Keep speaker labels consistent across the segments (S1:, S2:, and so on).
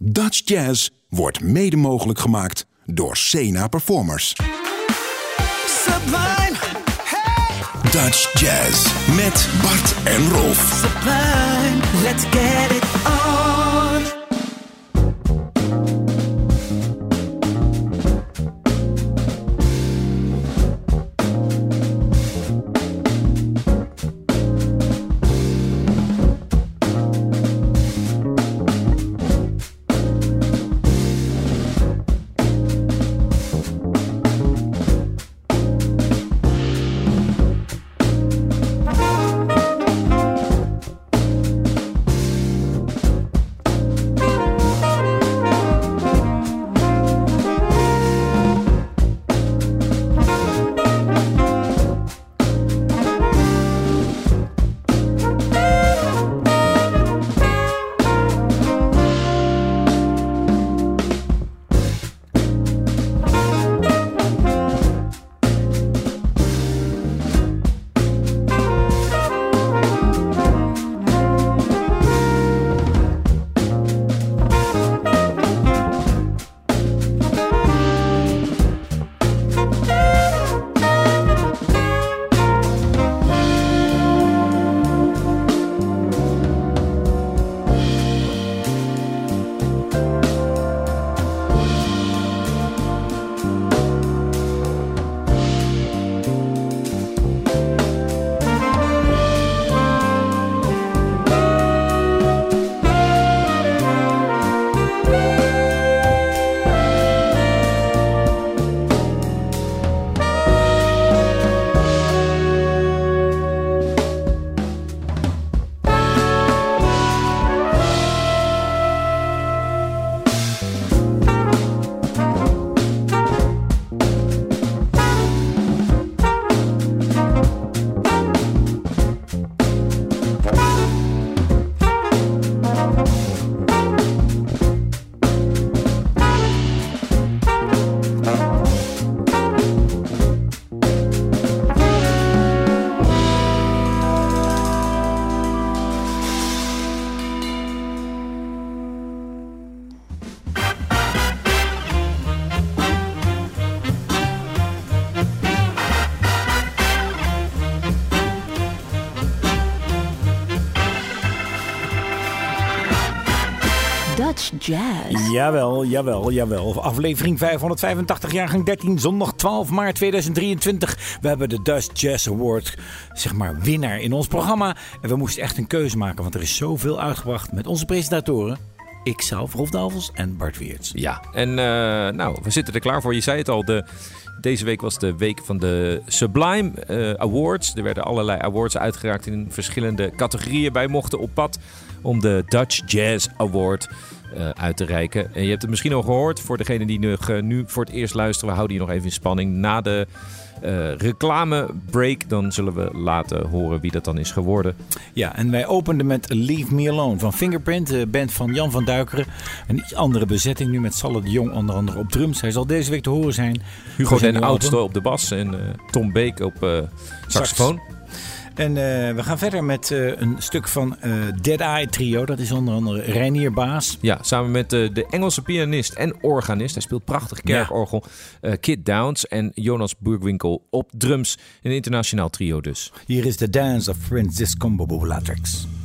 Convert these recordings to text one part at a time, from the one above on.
S1: Dutch Jazz wordt mede mogelijk gemaakt door Sena Performers.
S2: Sublime, hey,
S1: Dutch Jazz met Bart en Rolf.
S2: sublime, let's get it
S3: Jazz.
S4: Jawel, jawel, jawel. Aflevering 585, jaargang 13, zondag 12 maart 2023. We hebben de Dutch Jazz Award, zeg maar, winnaar in ons programma. En we moesten echt een keuze maken, want er is zoveel uitgebracht met onze presentatoren. Ikzelf, Rolf Davels en Bart Weerts.
S5: Ja, en eh, nou, we zitten er klaar voor. Je zei het al, de, deze week was de week van de Sublime eh, Awards. Er werden allerlei awards uitgereikt in verschillende categorieën. Wij mochten op pad om de Dutch Jazz Award eh, uit te reiken. En je hebt het misschien al gehoord. Voor degenen die nog, eh, nu voor het eerst luisteren, we houden je nog even in spanning. Na de eh reclamebreak, dan zullen we laten horen wie dat dan is geworden.
S4: Ja, en wij openden met Leave Me Alone van Fingerprint, de band van Jan van Duikeren. Een iets andere bezetting nu met Salle de Jong onder andere op drums. Hij zal deze week te horen zijn.
S5: Hugo
S4: zijn
S5: den Oudste op de bas en eh, Tom Beek op eh saxofoon.
S4: En eh, we gaan verder met eh, een stuk van eh, Dead Eye Trio. Dat is onder andere Reinier Baas.
S5: Ja, samen met de Engelse pianist en organist. Hij speelt prachtig kerkorgel. Kit Downs en Jonas Burgwinkel op drums. Een internationaal trio dus.
S4: Hier is The Dance of Francisco Bobulatrix.
S2: Sublime,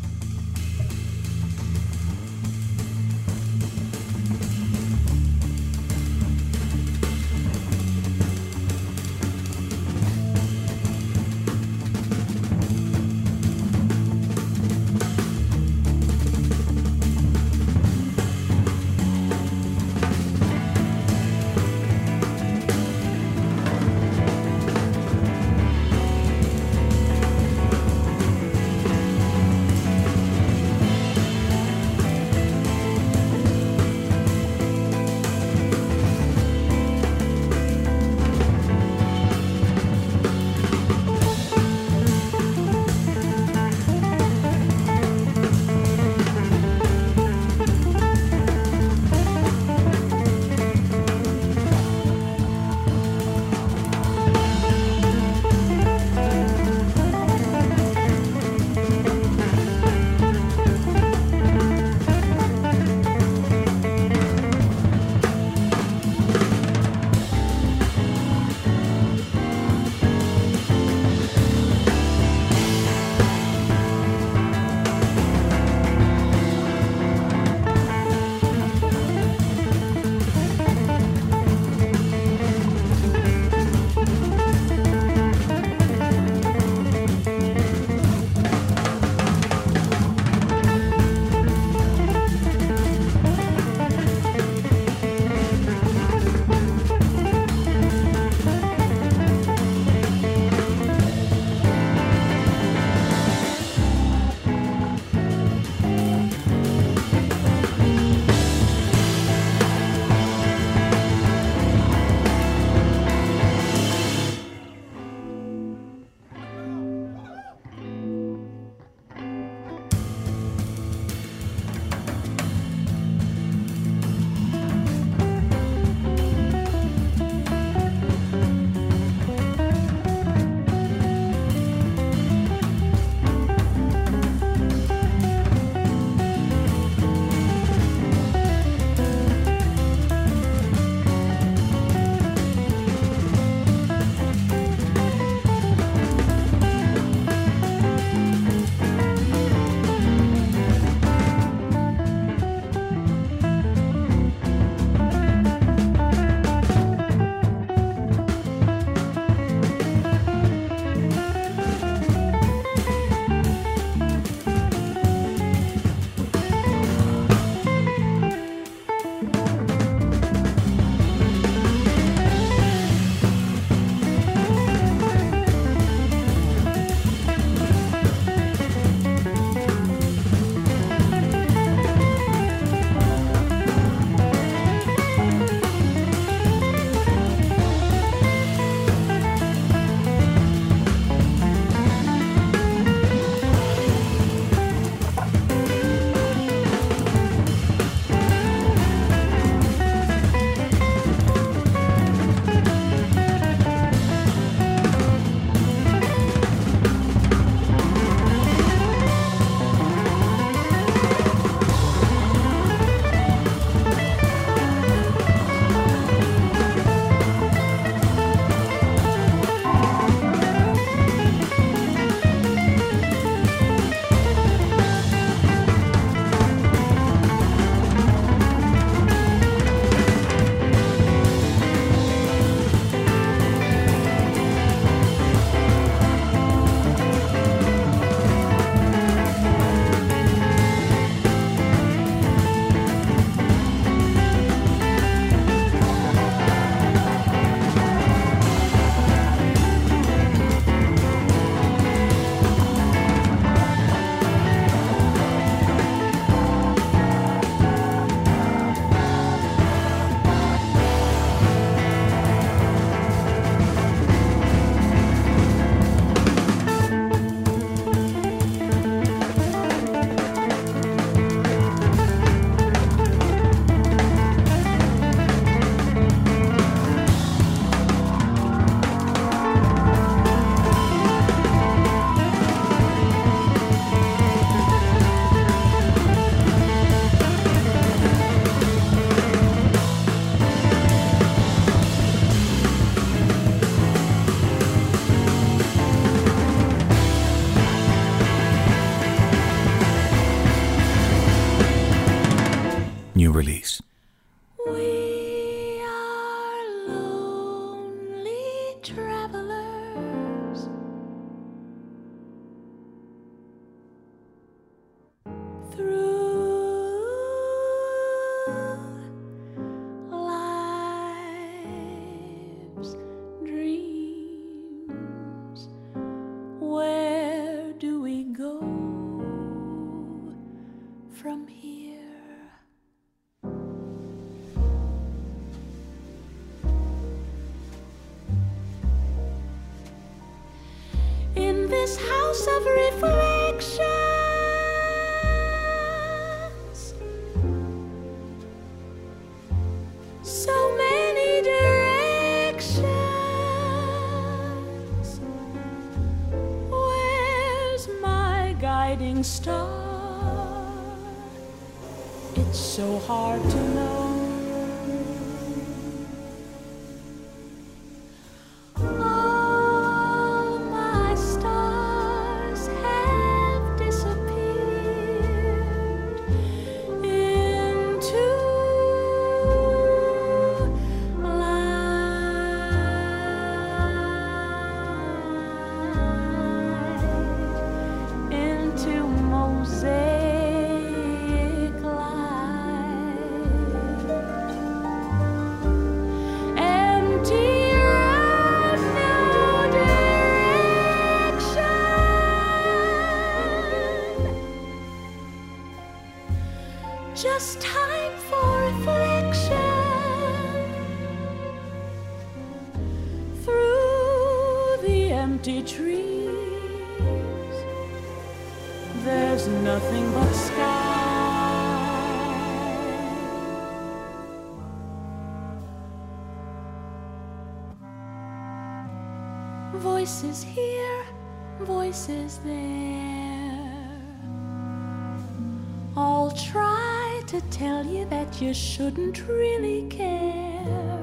S6: Voices here, voices there. All try to tell you that you shouldn't really care.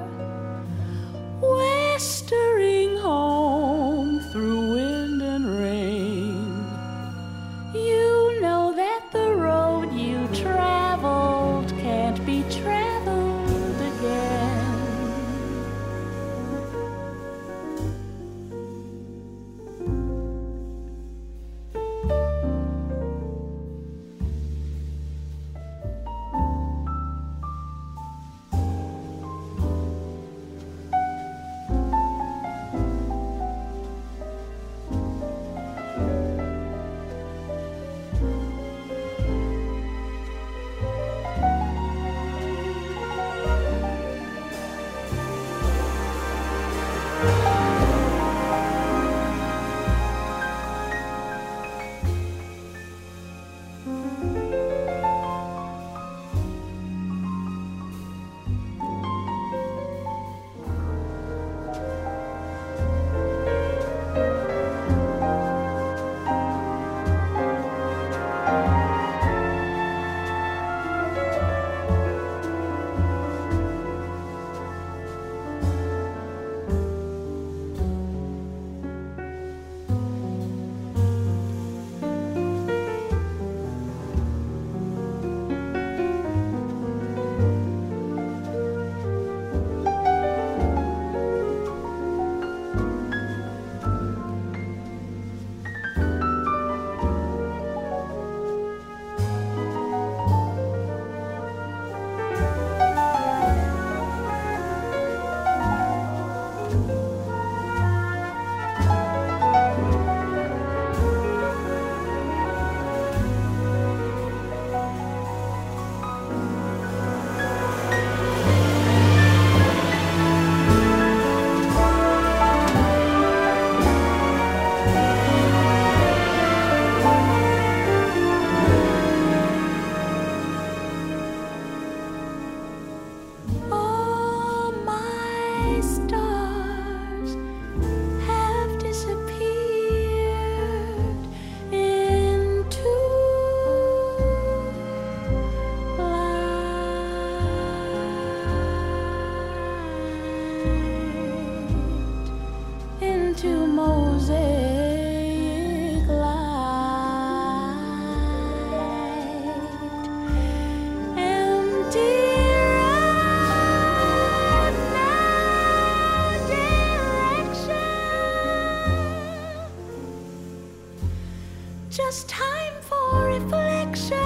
S6: Just time for reflection.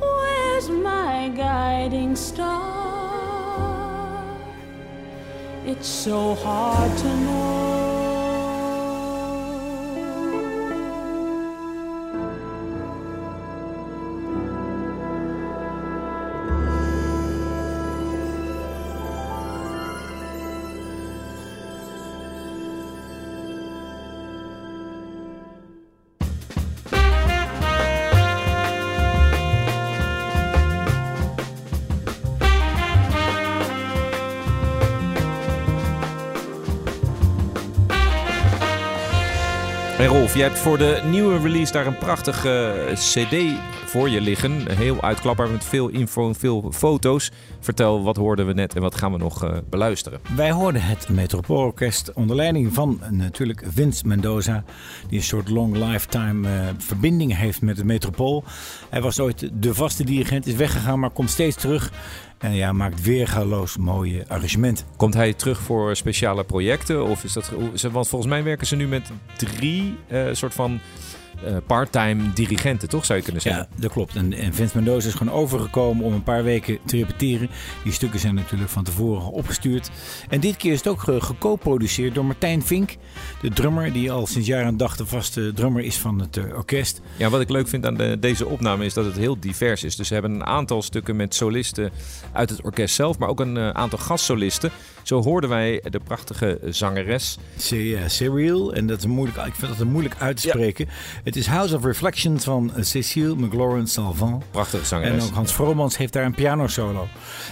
S6: Where's my guiding star? It's so hard to know.
S5: Jij hebt voor de nieuwe release daar een prachtige eh, CD voor je liggen. Heel uitklapbaar met veel info en veel foto's. Vertel, wat hoorden we net en wat gaan we nog eh, beluisteren?
S4: Wij hoorden het Metropoolorkest onder leiding van natuurlijk Vince Mendoza. Die een soort long lifetime eh, verbinding heeft met het Metropool. Hij was ooit de vaste dirigent, is weggegaan, maar komt steeds terug. En ja, maakt weergaloos mooie arrangementen.
S5: Komt hij terug voor speciale projecten? Of is dat, want volgens mij werken ze nu met drie eh, soort van eh, part-time dirigenten, toch zou je kunnen zeggen?
S4: Ja, dat klopt. En, en Vince Mendoza is gewoon overgekomen om een paar weken te repeteren. Die stukken zijn natuurlijk van tevoren opgestuurd. En dit keer is het ook ge- geco-produceerd door Martijn Vink. De drummer, die al sinds jaar en dag de vaste drummer is van het eh, orkest.
S5: Ja, wat ik leuk vind aan de- deze opname is dat het heel divers is. Dus ze hebben een aantal stukken met solisten uit het orkest zelf, maar ook een eh, aantal gastsolisten. Zo hoorden wij de prachtige zangeres.
S4: C- ja, Serial. En dat is moeilijk, ik vind dat moeilijk uit te spreken. Het is House of Reflections van eh, Cécile McLaurin Salvant.
S5: Prachtige
S4: En
S5: zangeres.
S4: ook Hans Vromans heeft daar een pianosolo.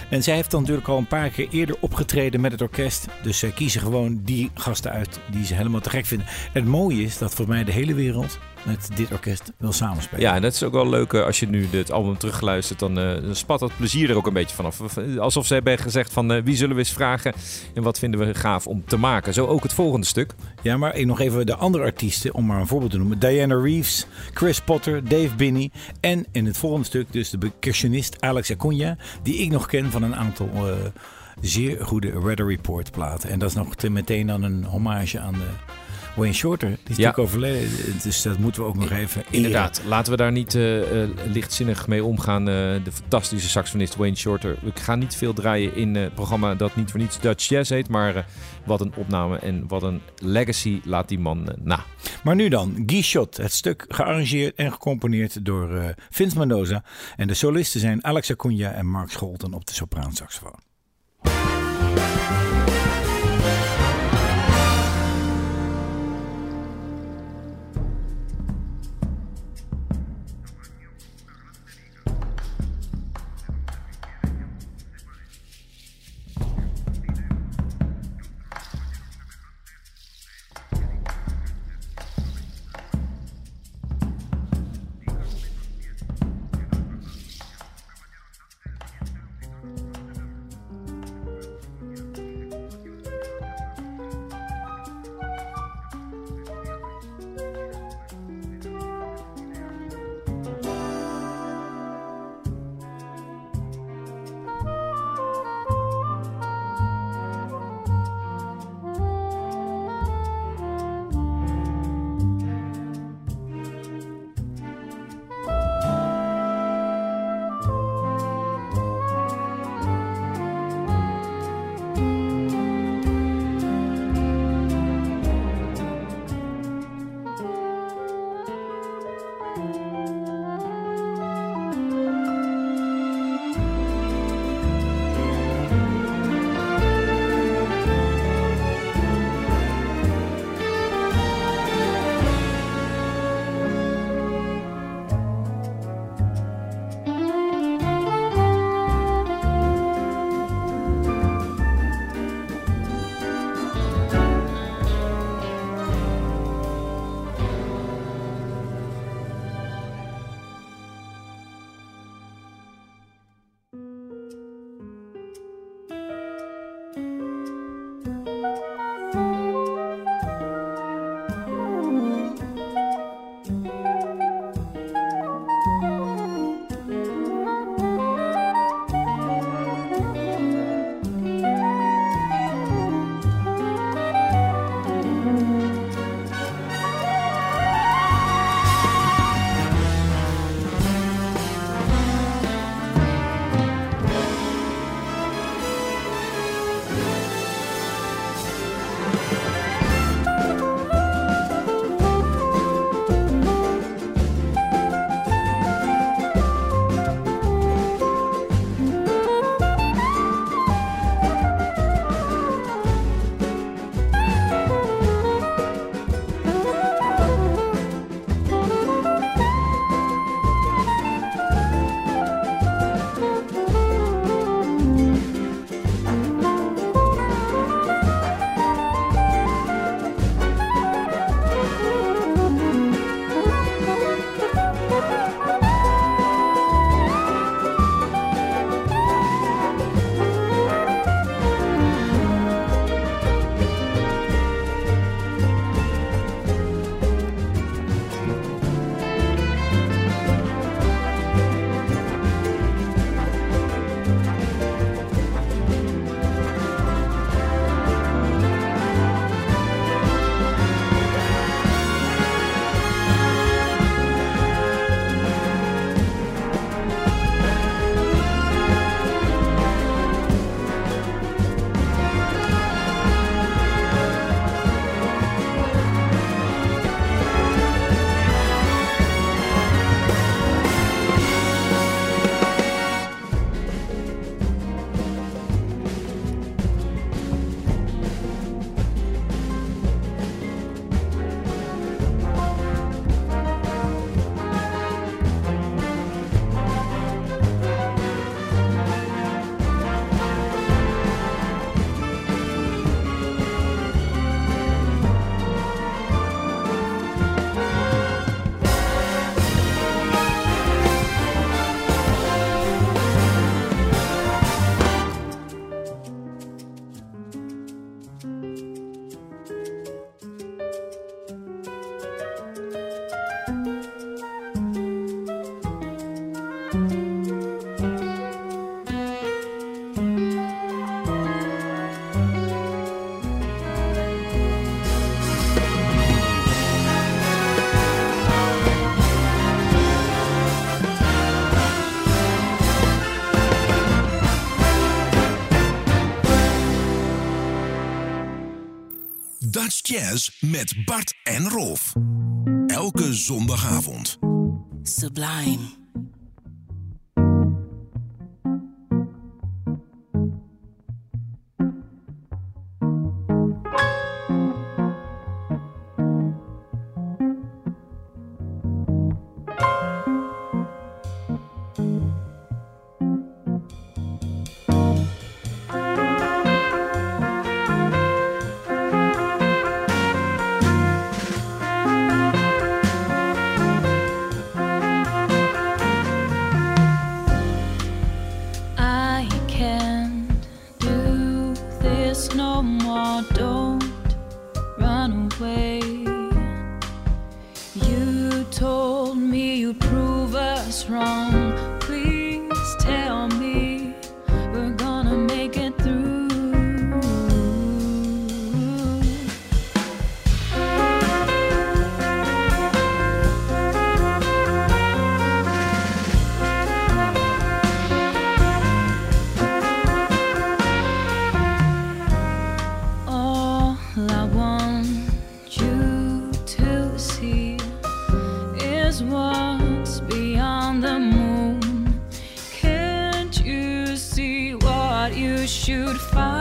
S4: En zij heeft dan natuurlijk al een paar keer eerder opgetreden met het orkest. Dus zij kiezen gewoon die gasten uit die ze helemaal te gek vinden. En het mooie is dat volgens mij de hele wereld met dit orkest wil samenspelen.
S5: Ja, en dat is ook wel leuk eh, als je nu het album terugluistert. Dan, eh, dan spat dat plezier er ook een beetje vanaf. Alsof ze hebben gezegd van eh, wie zullen we eens vragen en wat vinden we gaaf om te maken. Zo ook het volgende stuk.
S4: Ja, maar ik nog even de andere artiesten, om maar een voorbeeld te noemen. Diana Reeves, Chris Potter, Dave Binney. En in het volgende stuk dus de percussionist Alex Acuna. Die ik nog ken van een aantal eh, zeer goede Weather Report platen. En dat is nog te meteen dan een hommage aan de Wayne Shorter. Die is
S5: Ja.
S4: natuurlijk overleden. Dus dat moeten we ook nog even eren.
S5: Inderdaad, laten we daar niet eh, lichtzinnig mee omgaan. Eh, de fantastische saxofonist Wayne Shorter. Ik ga niet veel draaien in het programma dat niet voor niets Dutch Jazz heet. Maar wat een opname en wat een legacy laat die man na.
S4: Maar nu dan, Guy Schot. Het stuk gearrangeerd en gecomponeerd door Vince Mendoza. En de solisten zijn Alex Acuna en Mark Scholten op de sopraansaxofoon.
S1: Met Bart
S6: should find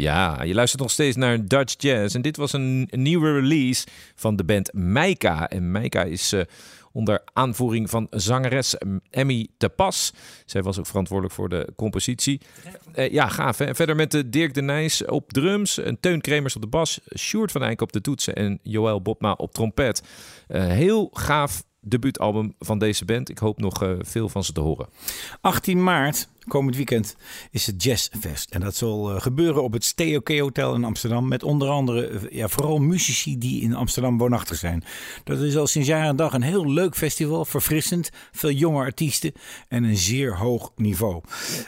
S5: Ja, je luistert nog steeds naar Dutch Jazz. En dit was een, een nieuwe release van de band Meika. En Meika is eh, onder aanvoering van zangeres Emmy de Pas. Zij was ook verantwoordelijk voor de compositie. Eh, ja, gaaf hè. Verder met de Dirk de Nijs op drums, en Teun Kremers op de bas, Sjoerd van Eyck op de toetsen en Joël Bobma op trompet. Eh, heel gaaf debuutalbum van deze band. Ik hoop nog eh, veel van ze te horen.
S4: 18 maart, komend weekend, is het Jazzfest. En dat zal eh, gebeuren op het Stay OK Hotel in Amsterdam. Met onder andere eh, ja, vooral muzici die in Amsterdam woonachtig zijn. Dat is al sinds jaar en dag een heel leuk festival. Verfrissend, veel jonge artiesten en een zeer hoog niveau.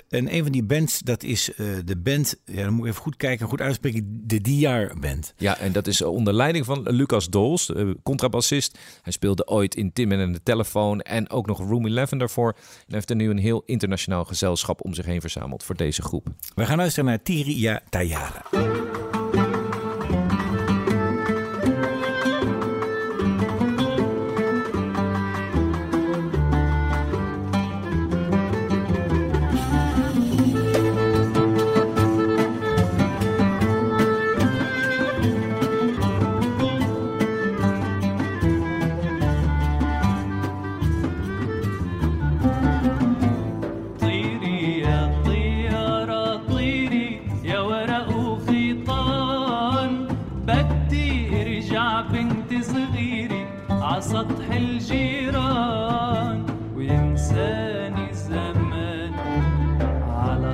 S4: En een van die bands, dat is eh, de band, ja, dan moet ik even goed kijken, goed uitspreken, de DR Band.
S5: Ja, en dat is onder leiding van Lucas Dols, contrabassist. Hij speelde ooit in Tim en de Telefoon en ook nog Room 11 daarvoor. En heeft er nu een heel internationaal gezelschap om zich heen verzameld voor deze groep.
S4: We gaan luisteren naar Tiria Tayara.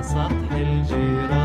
S7: سطح الجيران.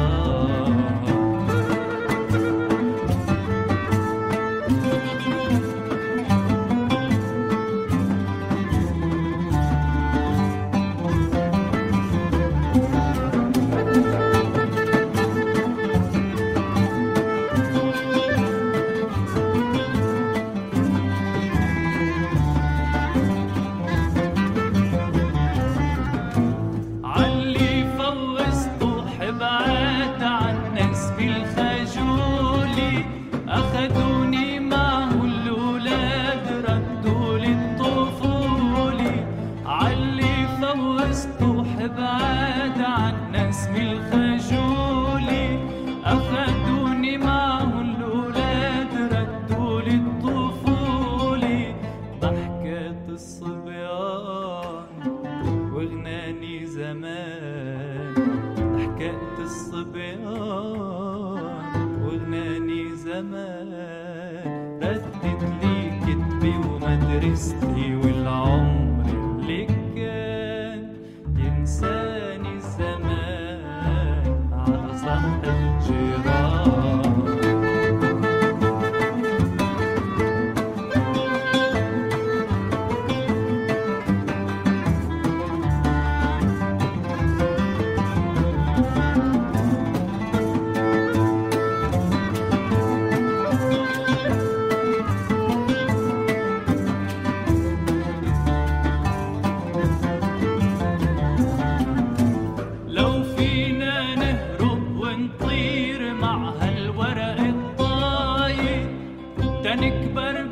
S7: تنكبر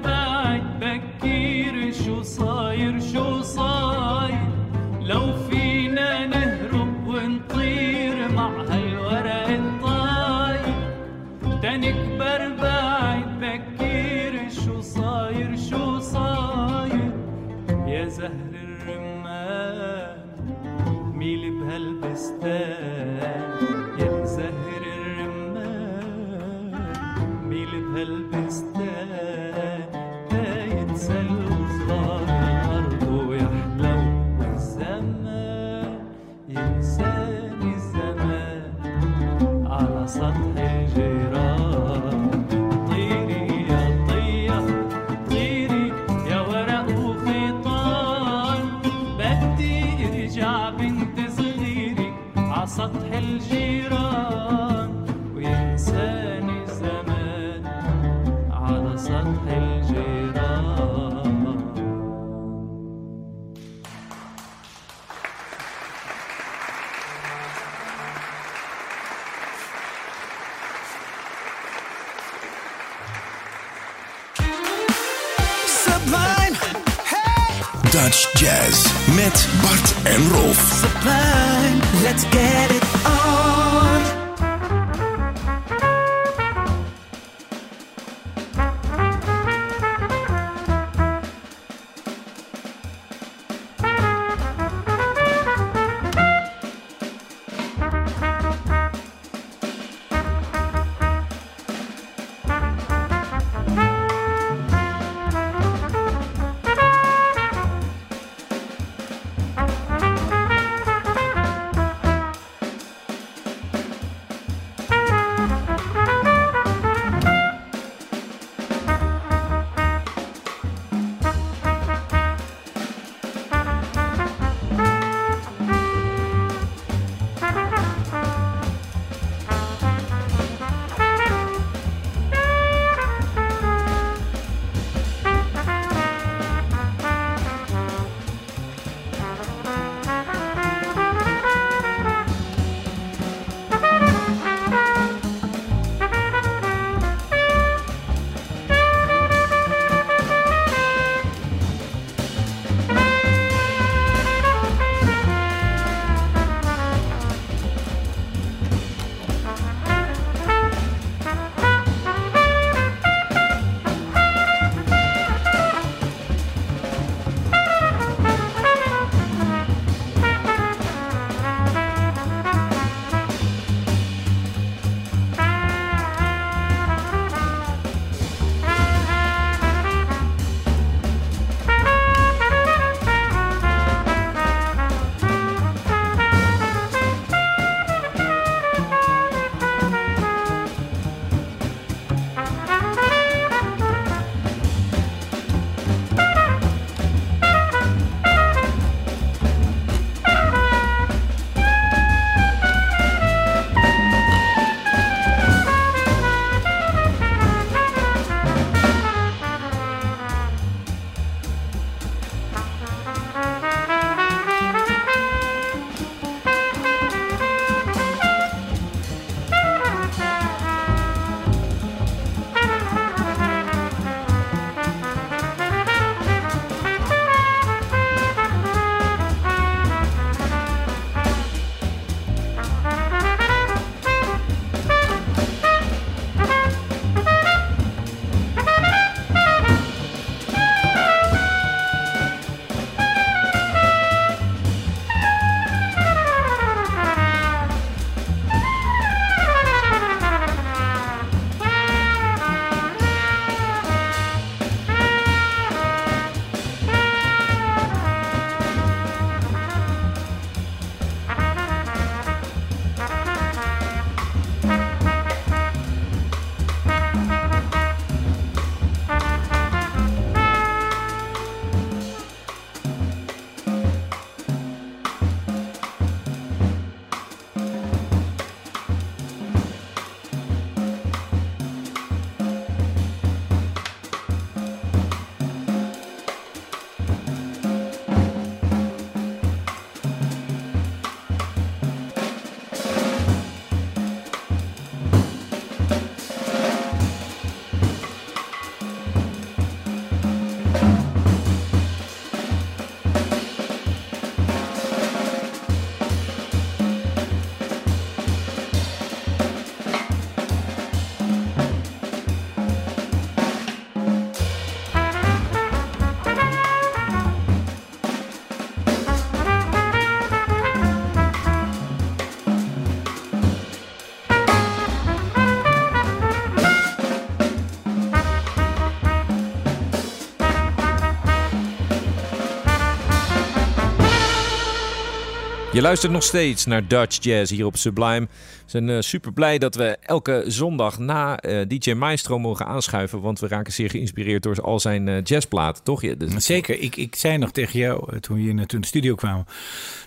S5: Je luistert nog steeds naar Dutch Jazz hier op Sublime. Zijn eh, super blij dat we elke zondag na eh, DJ Maestro mogen aanschuiven. Want we raken zeer geïnspireerd door al zijn eh, jazzplaten, toch? Ja, dus-
S4: Zeker, ik, ik zei nog tegen jou toen we hier naartoe in de studio kwamen,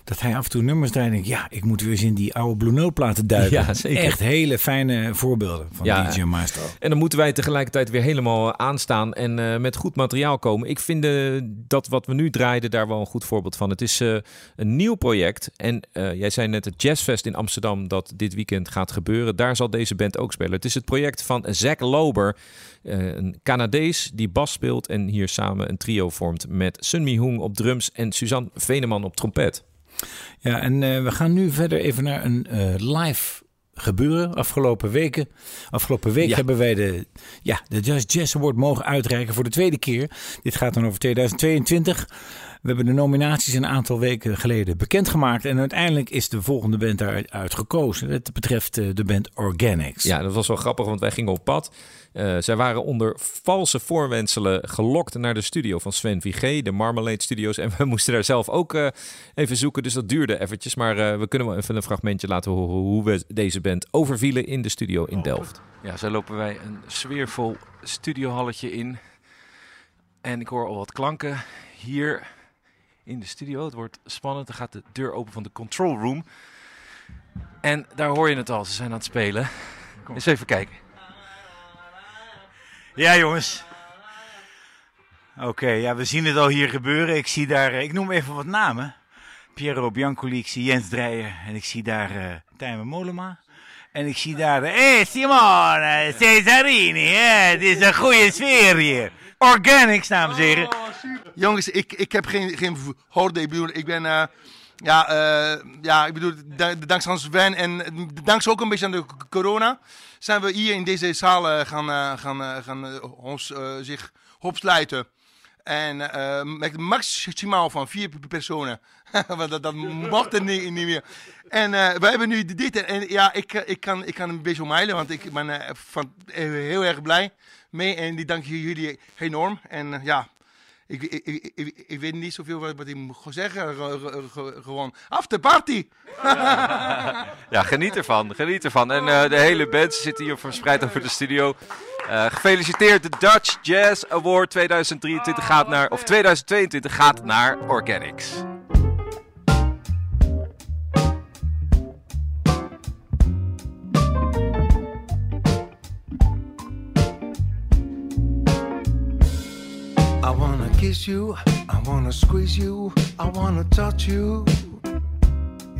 S4: dat hij af en toe nummers draaide. Ja, ik moet weer eens in die oude Blue Note platen duiken.
S5: Ja, zeker.
S4: Echt hele fijne voorbeelden van
S5: Ja.
S4: DJ Maestro.
S5: En dan moeten wij tegelijkertijd weer helemaal aanstaan en met goed materiaal komen. Ik vind dat wat we nu draaiden daar wel een goed voorbeeld van. Het is een nieuw project. En jij zei net het Jazzfest in Amsterdam dat dit weekend gaat gebeuren. Daar zal deze band ook spelen. Het is het project van Zack Lober, eh, een Canadees die bas speelt en hier samen een trio vormt met Sun Mi Hoong op drums en Suzanne Veneman op trompet.
S4: Ja, en eh, we gaan nu verder even naar een eh, live gebeuren. Afgelopen weken. Afgelopen week
S5: Ja.
S4: hebben wij de, ja, de Jazz Jazz Award mogen uitreiken voor de tweede keer. Dit gaat dan over 2022. We hebben de nominaties een aantal weken geleden bekendgemaakt. En uiteindelijk is de volgende band daaruit gekozen. Het betreft eh, de band Organics.
S5: Ja, dat was wel grappig, want wij gingen op pad. Eh, zij waren onder valse voorwenselen gelokt naar de studio van Sven Vigé, de Marmalade Studios. En we moesten daar zelf ook eh, even zoeken, dus dat duurde eventjes. Maar eh, we kunnen wel even een fragmentje laten horen hoe we deze band overvielen in de studio in Delft.
S8: Ja, zo lopen wij een sfeervol studiohalletje in. En ik hoor al wat klanken hier in de studio. Het wordt spannend. Dan gaat de deur open van de control room. En daar hoor je het al. Ze zijn aan het spelen. Eens even kijken.
S9: Ja, jongens. Oké, ja, we zien het al hier gebeuren. Ik zie daar, eh, ik noem even wat namen. Piero Biancoli, ik zie Jens Dreyer en ik zie daar eh Tijmen Molema. En ik zie daar, hé hey Simone, Cesarini, hè? het is een goede sfeer hier. Organics, dames en heren.
S10: Jongens, ik, ik heb geen, geen. Ik ik ben. eh, ja, eh, ja, ik bedoel, da- dankzij ons Sven en dankzij ook een beetje aan de corona. zijn we hier in deze zaal eh, gaan, gaan, gaan ons zich opsluiten. En met maximaal van vier pe- personen. Want dat, dat mocht er niet, niet meer. En we hebben nu dit. En ja, ik, ik, kan, ik kan een beetje omhuilen, want ik ben van, heel erg blij mee. En die dank jullie enorm. En ja, ik, ik, ik, ik, weet niet zoveel wat, ik moet zeggen. Ge- ge- ge- gewoon after party.
S8: Ja, geniet ervan. Geniet ervan. En eh, de hele band zit hier verspreid over de studio. Eh, gefeliciteerd. De Dutch Jazz Award 2023 gaat naar, of 2022 gaat naar Organics.
S11: Kiss you, I wanna squeeze you, I wanna touch you.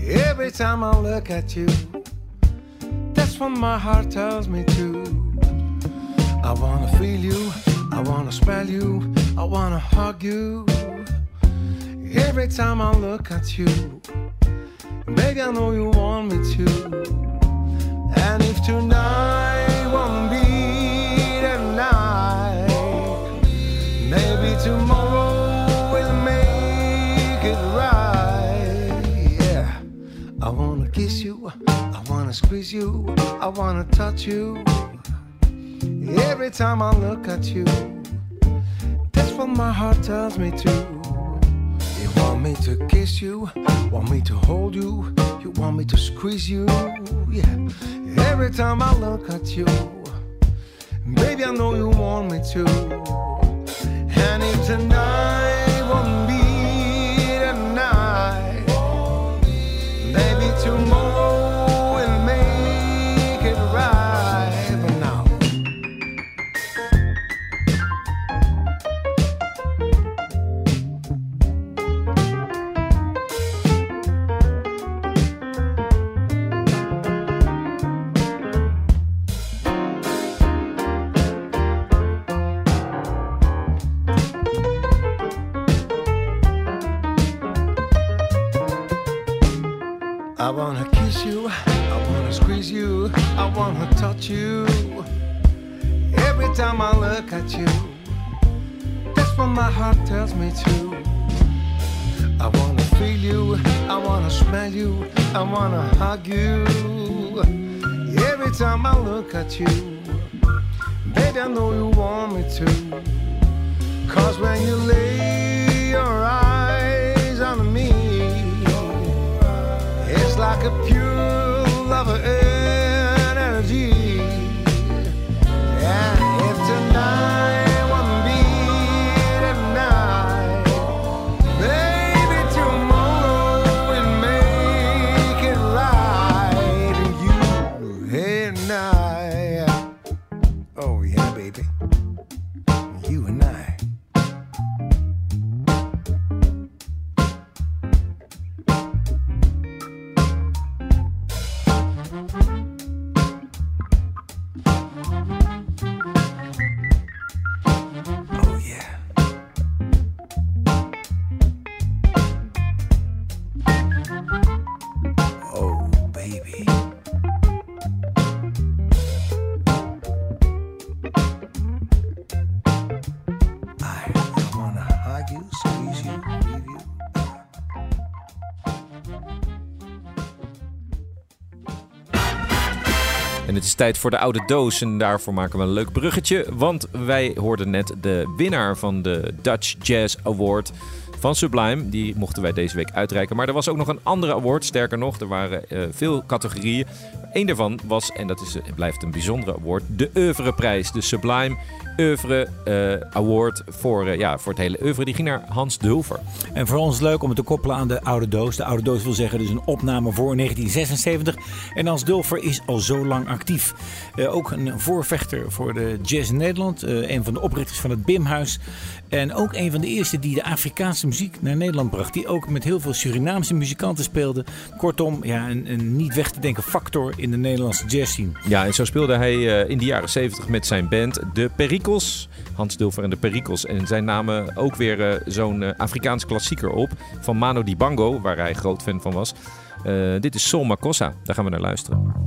S11: Every time I look at you, that's what my heart tells me to. I wanna feel you, I wanna smell you, I wanna hug you. Every time I look at you, baby, I know you want me to. And if tonight won't be kiss you, I wanna squeeze you, I wanna touch you. Every time I look at you, that's what my heart tells me to. You want me to kiss you, want me to hold you, you want me to squeeze you. Yeah. Every time I look at you, baby, I know you want me to. And if tonight I wanna hug you. Every time I look at you, baby, I know you want me to. Cause when you lay your eyes on me, baby.
S5: Tijd voor de oude doos en daarvoor maken we een leuk bruggetje. Want wij hoorden net de winnaar van de Dutch Jazz Award van Sublime. Die mochten wij deze week uitreiken. Maar er was ook nog een andere award. Sterker nog, er waren eh, veel categorieën. Eén daarvan was, en dat is, blijft een bijzondere award, de Oeuvreprijs. De Sublime Oeuvre eh, Award voor, eh, ja, voor het hele oeuvre. Die ging naar Hans Dulfer.
S4: En voor ons leuk om het te koppelen aan de oude doos. De oude doos wil zeggen dus een opname voor 1976. En Hans Dulfer is al zo lang actief. Eh, ook een voorvechter voor de jazz in Nederland. Eh, een van de oprichters van het Bimhuis. En ook een van de eerste die de Afrikaanse muziek naar Nederland bracht. Die ook met heel veel Surinaamse muzikanten speelde. Kortom, ja, een, een niet weg te denken factor in de Nederlandse jazz scene.
S5: Ja, en zo speelde hij eh, in de jaren 70 met zijn band De Perikels. Hans Dulfer en De Perikels. En zij namen ook weer zo'n Afrikaans klassieker op van Mano Dibango, waar hij groot fan van was. Dit is Sol Makossa. Daar gaan we naar luisteren.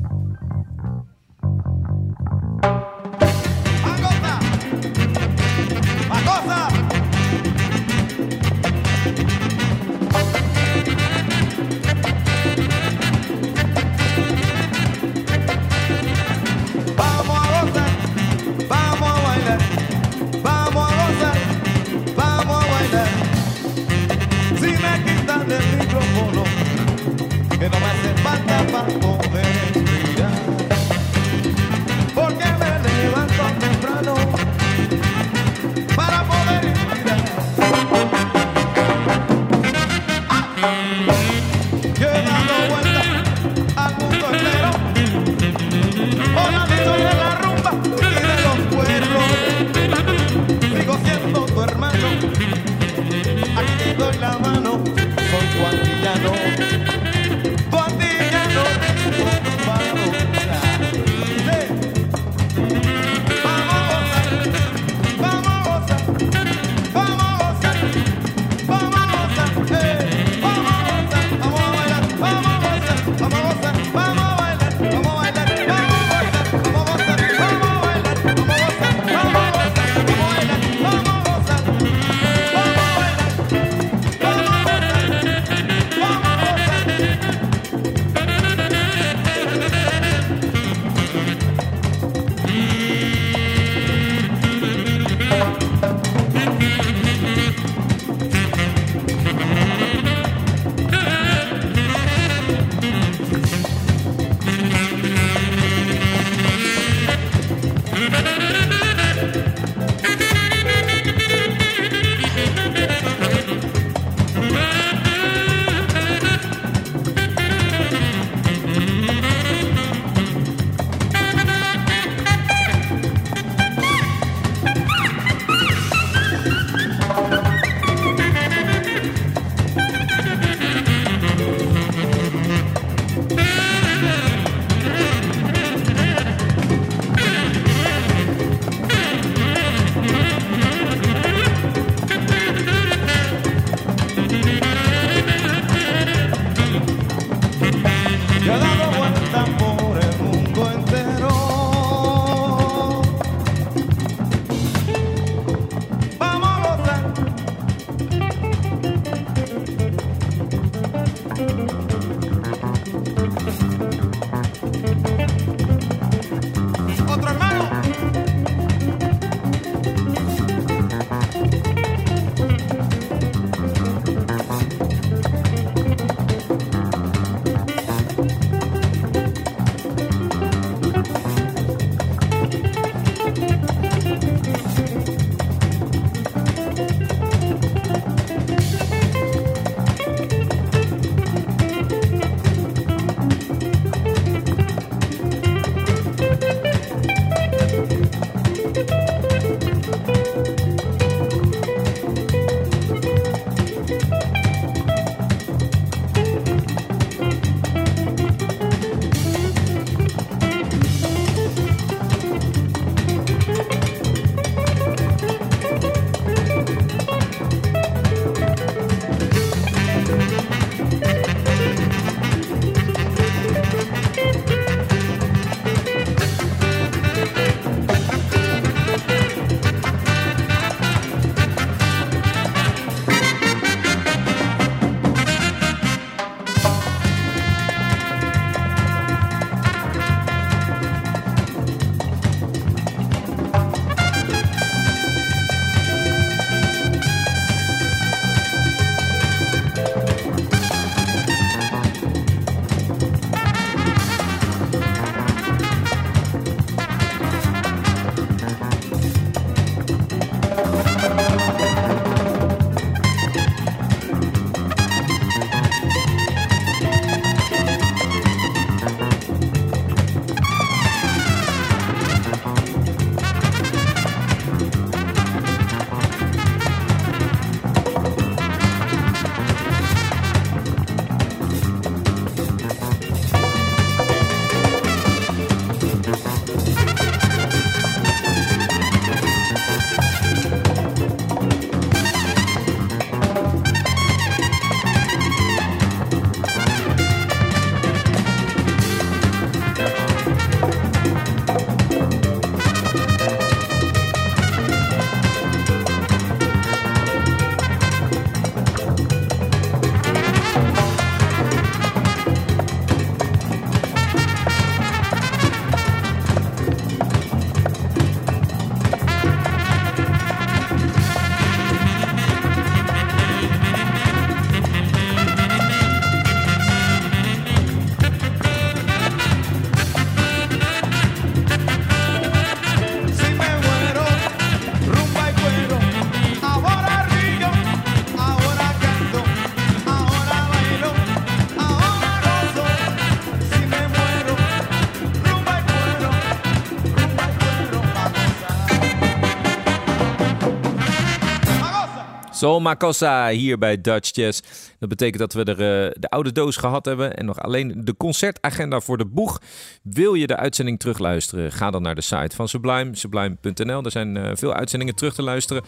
S5: Zoma Cosa hier bij Dutch Jazz. Dat betekent dat we er, eh, de oude doos gehad hebben en nog alleen de concertagenda voor de boeg. Wil je de uitzending terugluisteren? Ga dan naar de site van Sublime, sublime.nl. Er zijn eh, veel uitzendingen terug te luisteren.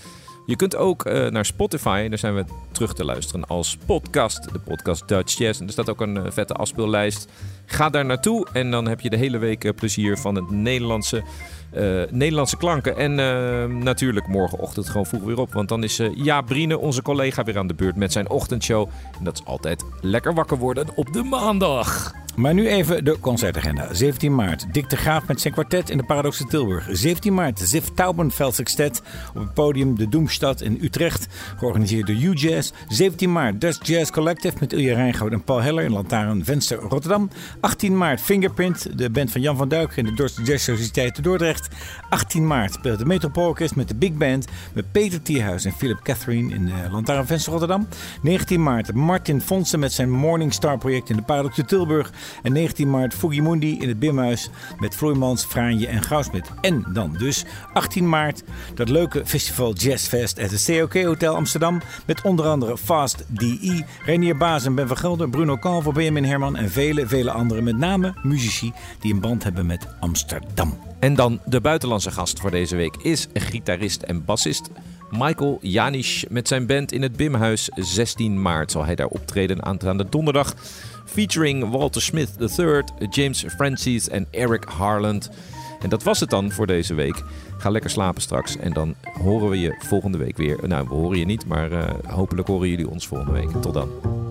S5: Je kunt ook eh, naar Spotify, daar zijn we terug te luisteren als podcast. De podcast Dutch Jazz. En er staat ook een vette afspeellijst. Ga daar naartoe en dan heb je de hele week plezier van het Nederlandse, eh, Nederlandse klanken. En eh, natuurlijk morgenochtend gewoon vroeg weer op. Want dan is eh Jaap Brine, onze collega, weer aan de beurt met zijn ochtendshow. En dat is altijd lekker wakker worden op de maandag.
S4: Maar nu even de concertagenda. 17 maart, Dick de Graaf met zijn kwartet in de Paradox in Tilburg. 17 maart, Ziv Taubenfeld Sextet op het podium De Doemstad in Utrecht. Georganiseerd door U-Jazz. 17 maart, Dutch Jazz Collective met Ilja Rijngoud en Paul Heller in Lantaarn Venster Rotterdam. 18 maart, Fingerprint, de band van Jan van Duik in de Dorst Jazz Sociëteit te Dordrecht. 18 maart speelt de Metropoolorkest met de Big Band met Peter Tierhuis en Philip Catherine in de Lantaarn Venster Rotterdam. 19 maart, Martin Fonsen met zijn Morningstar project in de Paradox in Tilburg. En 19 maart Fugimundi in het Bimhuis met Vloeimans, Fraanje en Gouwsmit. En dan dus 18 maart dat leuke festival Jazzfest at het COK Hotel Amsterdam. Met onder andere Fast DE, Renier Baas en Ben van Gelder, Bruno Calvo, Benjamin Herman en vele, vele anderen. Met name muzici die een band hebben met Amsterdam.
S5: En dan de buitenlandse gast voor deze week is gitarist en bassist Michael Janisch met zijn band in het Bimhuis. 16 maart zal hij daar optreden aanstaande donderdag. Featuring Walter Smith III, James Francis en Eric Harland. En dat was het dan voor deze week. Ga lekker slapen straks en dan horen we je volgende week weer. Nou, we horen je niet, maar eh, hopelijk horen jullie ons volgende week. Tot dan.